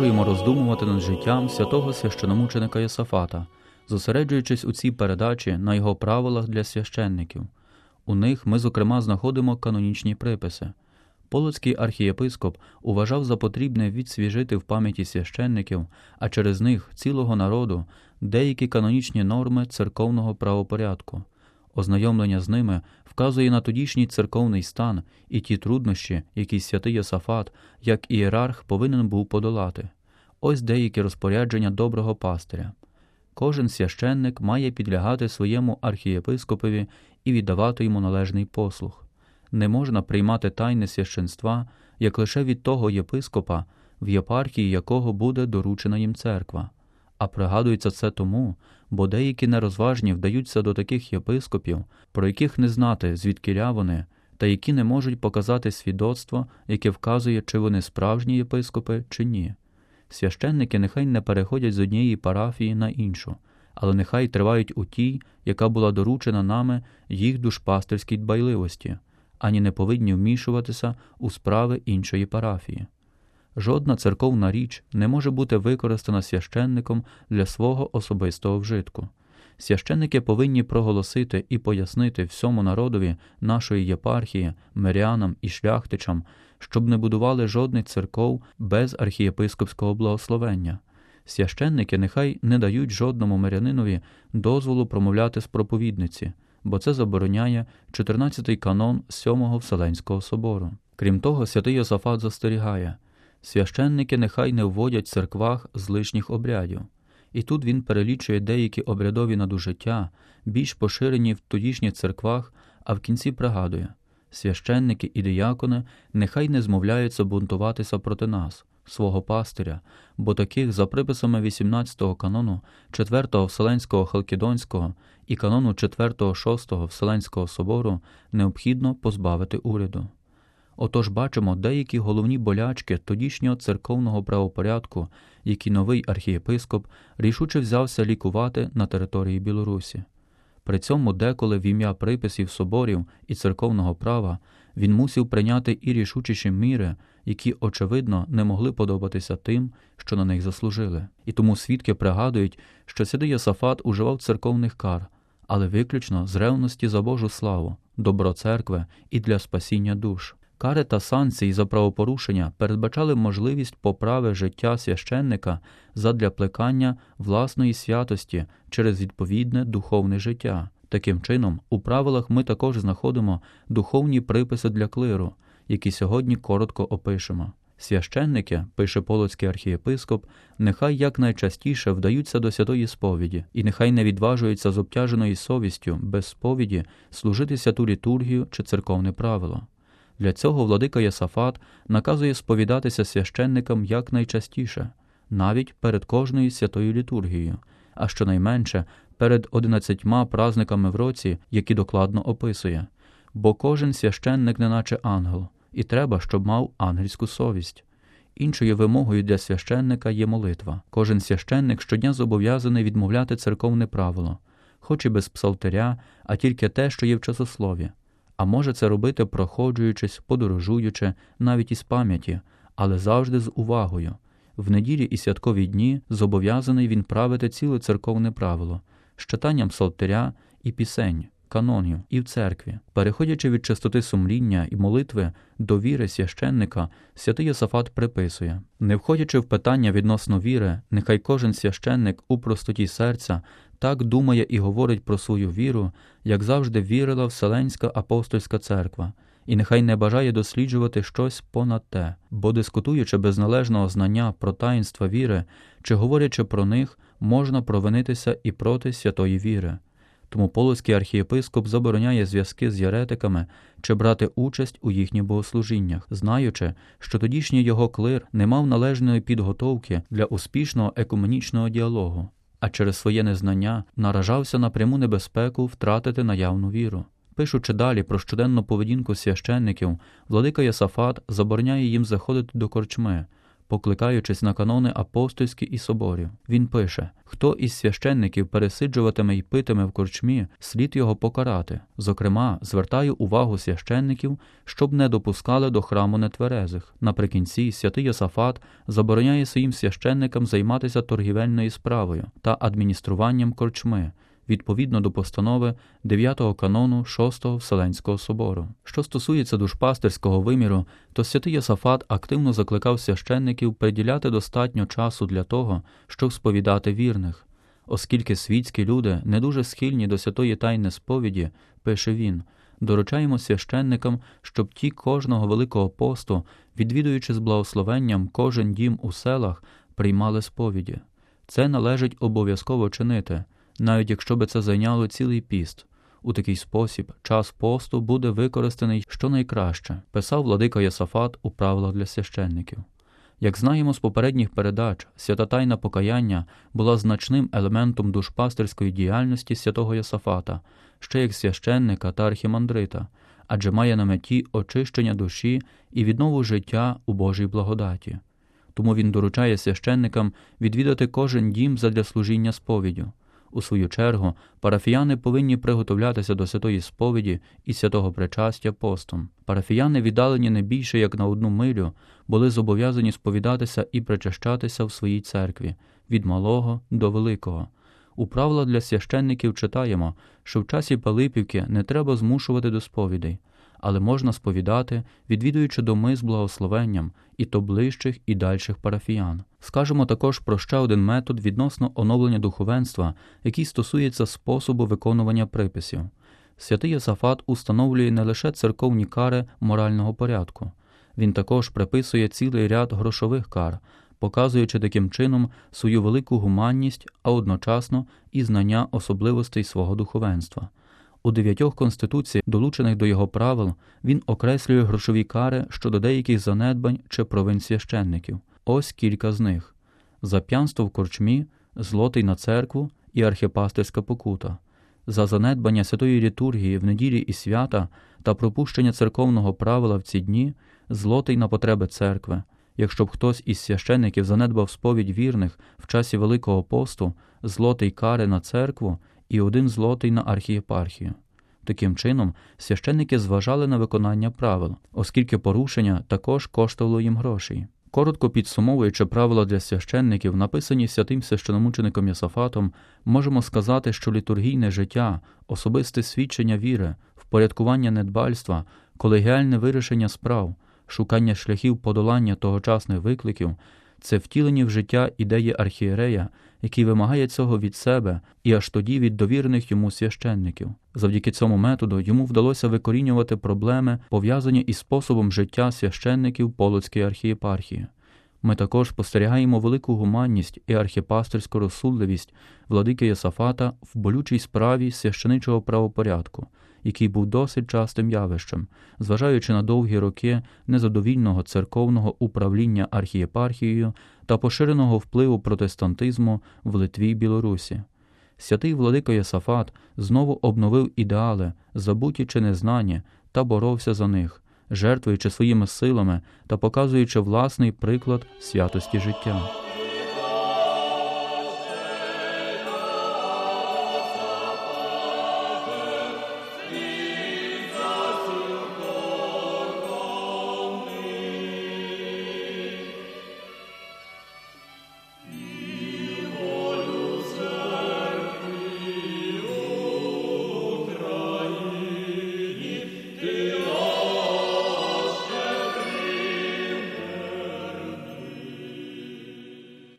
Продовжуємо роздумувати над життям святого священомученика Йосафата, зосереджуючись у цій передачі на його правилах для священників. У них ми, зокрема, знаходимо канонічні приписи. Полоцький архієпископ вважав за потрібне відсвіжити в пам'яті священників, а через них цілого народу деякі канонічні норми церковного правопорядку. Ознайомлення з ними вказує на тодішній церковний стан і ті труднощі, які святий Йосафат, як ієрарх, повинен був подолати. Ось деякі розпорядження доброго пастиря. Кожен священник має підлягати своєму архієпископові і віддавати йому належний послух. Не можна приймати тайне священства, як лише від того єпископа, в єпархії якого буде доручена їм церква. А пригадується це тому, бо деякі нерозважні вдаються до таких єпископів, про яких не знати, звідкіля вони, та які не можуть показати свідоцтво, яке вказує, чи вони справжні єпископи, чи ні. Священники нехай не переходять з однієї парафії на іншу, але нехай тривають у тій, яка була доручена нами їх душпастерській дбайливості, ані не повинні вмішуватися у справи іншої парафії. Жодна церковна річ не може бути використана священником для свого особистого вжитку. Священники повинні проголосити і пояснити всьому народові нашої єпархії, мирянам і шляхтичам, щоб не будували жодних церков без архієпископського благословення. Священники нехай не дають жодному мирянинові дозволу промовляти з проповідниці, бо це забороняє 14-й канон 7-го Вселенського собору. Крім того, святий Йосафат застерігає священники нехай не вводять в церквах з лишніх обрядів. І тут він перелічує деякі обрядові надужиття, більш поширені в тодішніх церквах, а в кінці пригадує священники і диякони нехай не змовляються бунтуватися проти нас, свого пастиря, бо таких за приписами 18-го канону 4-го Вселенського Халкідонського і канону 4-го 6-го Вселенського собору необхідно позбавити уряду. Отож бачимо деякі головні болячки тодішнього церковного правопорядку, які новий архієпископ рішуче взявся лікувати на території Білорусі. При цьому деколи в ім'я приписів соборів і церковного права він мусив прийняти і рішучіші міри, які, очевидно, не могли подобатися тим, що на них заслужили. І тому свідки пригадують, що сюди Йосафат уживав церковних кар, але виключно з ревності за Божу славу, добро церкви і для спасіння душ. Кари та санкції за правопорушення передбачали можливість поправи життя священника задля плекання власної святості через відповідне духовне життя. Таким чином, у правилах ми також знаходимо духовні приписи для клиру, які сьогодні коротко опишемо. Священники, пише полоцький архієпископ, нехай якнайчастіше вдаються до святої сповіді, і нехай не відважуються з обтяженою совістю без сповіді служити святу літургію чи церковне правило. Для цього владика Єсафат наказує сповідатися священникам якнайчастіше, навіть перед кожною святою літургією, а щонайменше перед одинадцятьма празниками в році, які докладно описує, бо кожен священник неначе ангел, і треба, щоб мав ангельську совість. Іншою вимогою для священника є молитва. Кожен священник щодня зобов'язаний відмовляти церковне правило, хоч і без псалтиря, а тільки те, що є в часослові а може це робити, проходжуючись, подорожуючи, навіть із пам'яті, але завжди з увагою. В неділі і святкові дні зобов'язаний він правити ціле церковне правило з читанням псалтиря і пісень, канонів і в церкві, переходячи від чистоти сумління і молитви до віри священника, святий Йосафат приписує не входячи в питання відносно віри, нехай кожен священник у простоті серця так думає і говорить про свою віру, як завжди вірила Вселенська апостольська церква, і нехай не бажає досліджувати щось понад те, бо дискутуючи без належного знання про таїнства віри чи говорячи про них, можна провинитися і проти святої віри. Тому полоцький архієпископ забороняє зв'язки з єретиками чи брати участь у їхніх богослужіннях, знаючи, що тодішній його клир не мав належної підготовки для успішного екуменічного діалогу а через своє незнання наражався на пряму небезпеку втратити наявну віру. Пишучи далі про щоденну поведінку священників, владика Ясафат забороняє їм заходити до корчми, покликаючись на канони апостольські і соборів. Він пише: хто із священників пересиджуватиме й питиме в корчмі, слід його покарати. Зокрема, звертаю увагу священників, щоб не допускали до храму нетверезих. Наприкінці святий Йосафат забороняє своїм священникам займатися торгівельною справою та адмініструванням корчми відповідно до постанови 9-го канону 6-го Вселенського собору. Що стосується душпастерського виміру, то святий Йосафат активно закликав священників приділяти достатньо часу для того, щоб сповідати вірних. Оскільки світські люди не дуже схильні до святої тайни сповіді, пише він, доручаємо священникам, щоб ті кожного Великого посту, відвідуючи з благословенням кожен дім у селах, приймали сповіді. Це належить обов'язково чинити навіть якщо би це зайняло цілий піст. У такий спосіб час посту буде використаний щонайкраще, писав владика Йосафат у правилах для священників. Як знаємо з попередніх передач, свята тайна покаяння була значним елементом душпастерської діяльності святого Йосафата, ще як священника та архімандрита, адже має на меті очищення душі і віднову життя у Божій благодаті. Тому він доручає священникам відвідати кожен дім задля служіння сповіддю. У свою чергу, парафіяни повинні приготовлятися до святої сповіді і святого причастя постом. Парафіяни, віддалені не більше як на одну милю, були зобов'язані сповідатися і причащатися в своїй церкві від малого до великого. У правила для священників читаємо, що в часі Пилипівки не треба змушувати до сповідей але можна сповідати, відвідуючи доми з благословенням і то ближчих і дальших парафіян. Скажемо також про ще один метод відносно оновлення духовенства, який стосується способу виконування приписів. Святий Йосафат установлює не лише церковні кари морального порядку, він також приписує цілий ряд грошових кар, показуючи таким чином свою велику гуманність, а одночасно і знання особливостей свого духовенства. У дев'ятьох конституцій, долучених до його правил, він окреслює грошові кари щодо деяких занедбань чи провин священників. Ось кілька з них: за п'янство в корчмі, злотий на церкву і архіпастерська покута, за занедбання святої літургії в неділі і свята та пропущення церковного правила в ці дні, злотий на потреби церкви. Якщо б хтось із священників занедбав сповідь вірних в часі Великого посту, злотий кари на церкву і один злотий на архієпархію. Таким чином, священники зважали на виконання правил, оскільки порушення також коштувало їм грошей. Коротко підсумовуючи правила для священників, написані святим священомучеником Ясафатом, можемо сказати, що літургійне життя, особисте свідчення віри, впорядкування недбальства, колегіальне вирішення справ, шукання шляхів подолання тогочасних викликів це втілені в життя ідеї архієрея, який вимагає цього від себе і аж тоді від довірених йому священників. Завдяки цьому методу йому вдалося викорінювати проблеми, пов'язані із способом життя священників Полоцької архієпархії. Ми також спостерігаємо велику гуманність і архіпастерську розсудливість владики Єсафата в болючій справі священичого правопорядку який був досить частим явищем, зважаючи на довгі роки незадовільного церковного управління архієпархією та поширеного впливу протестантизму в Литві й Білорусі. Святий владика Єсафат знову обновив ідеали, забуті чи незнані, та боровся за них, жертвуючи своїми силами та показуючи власний приклад святості життя.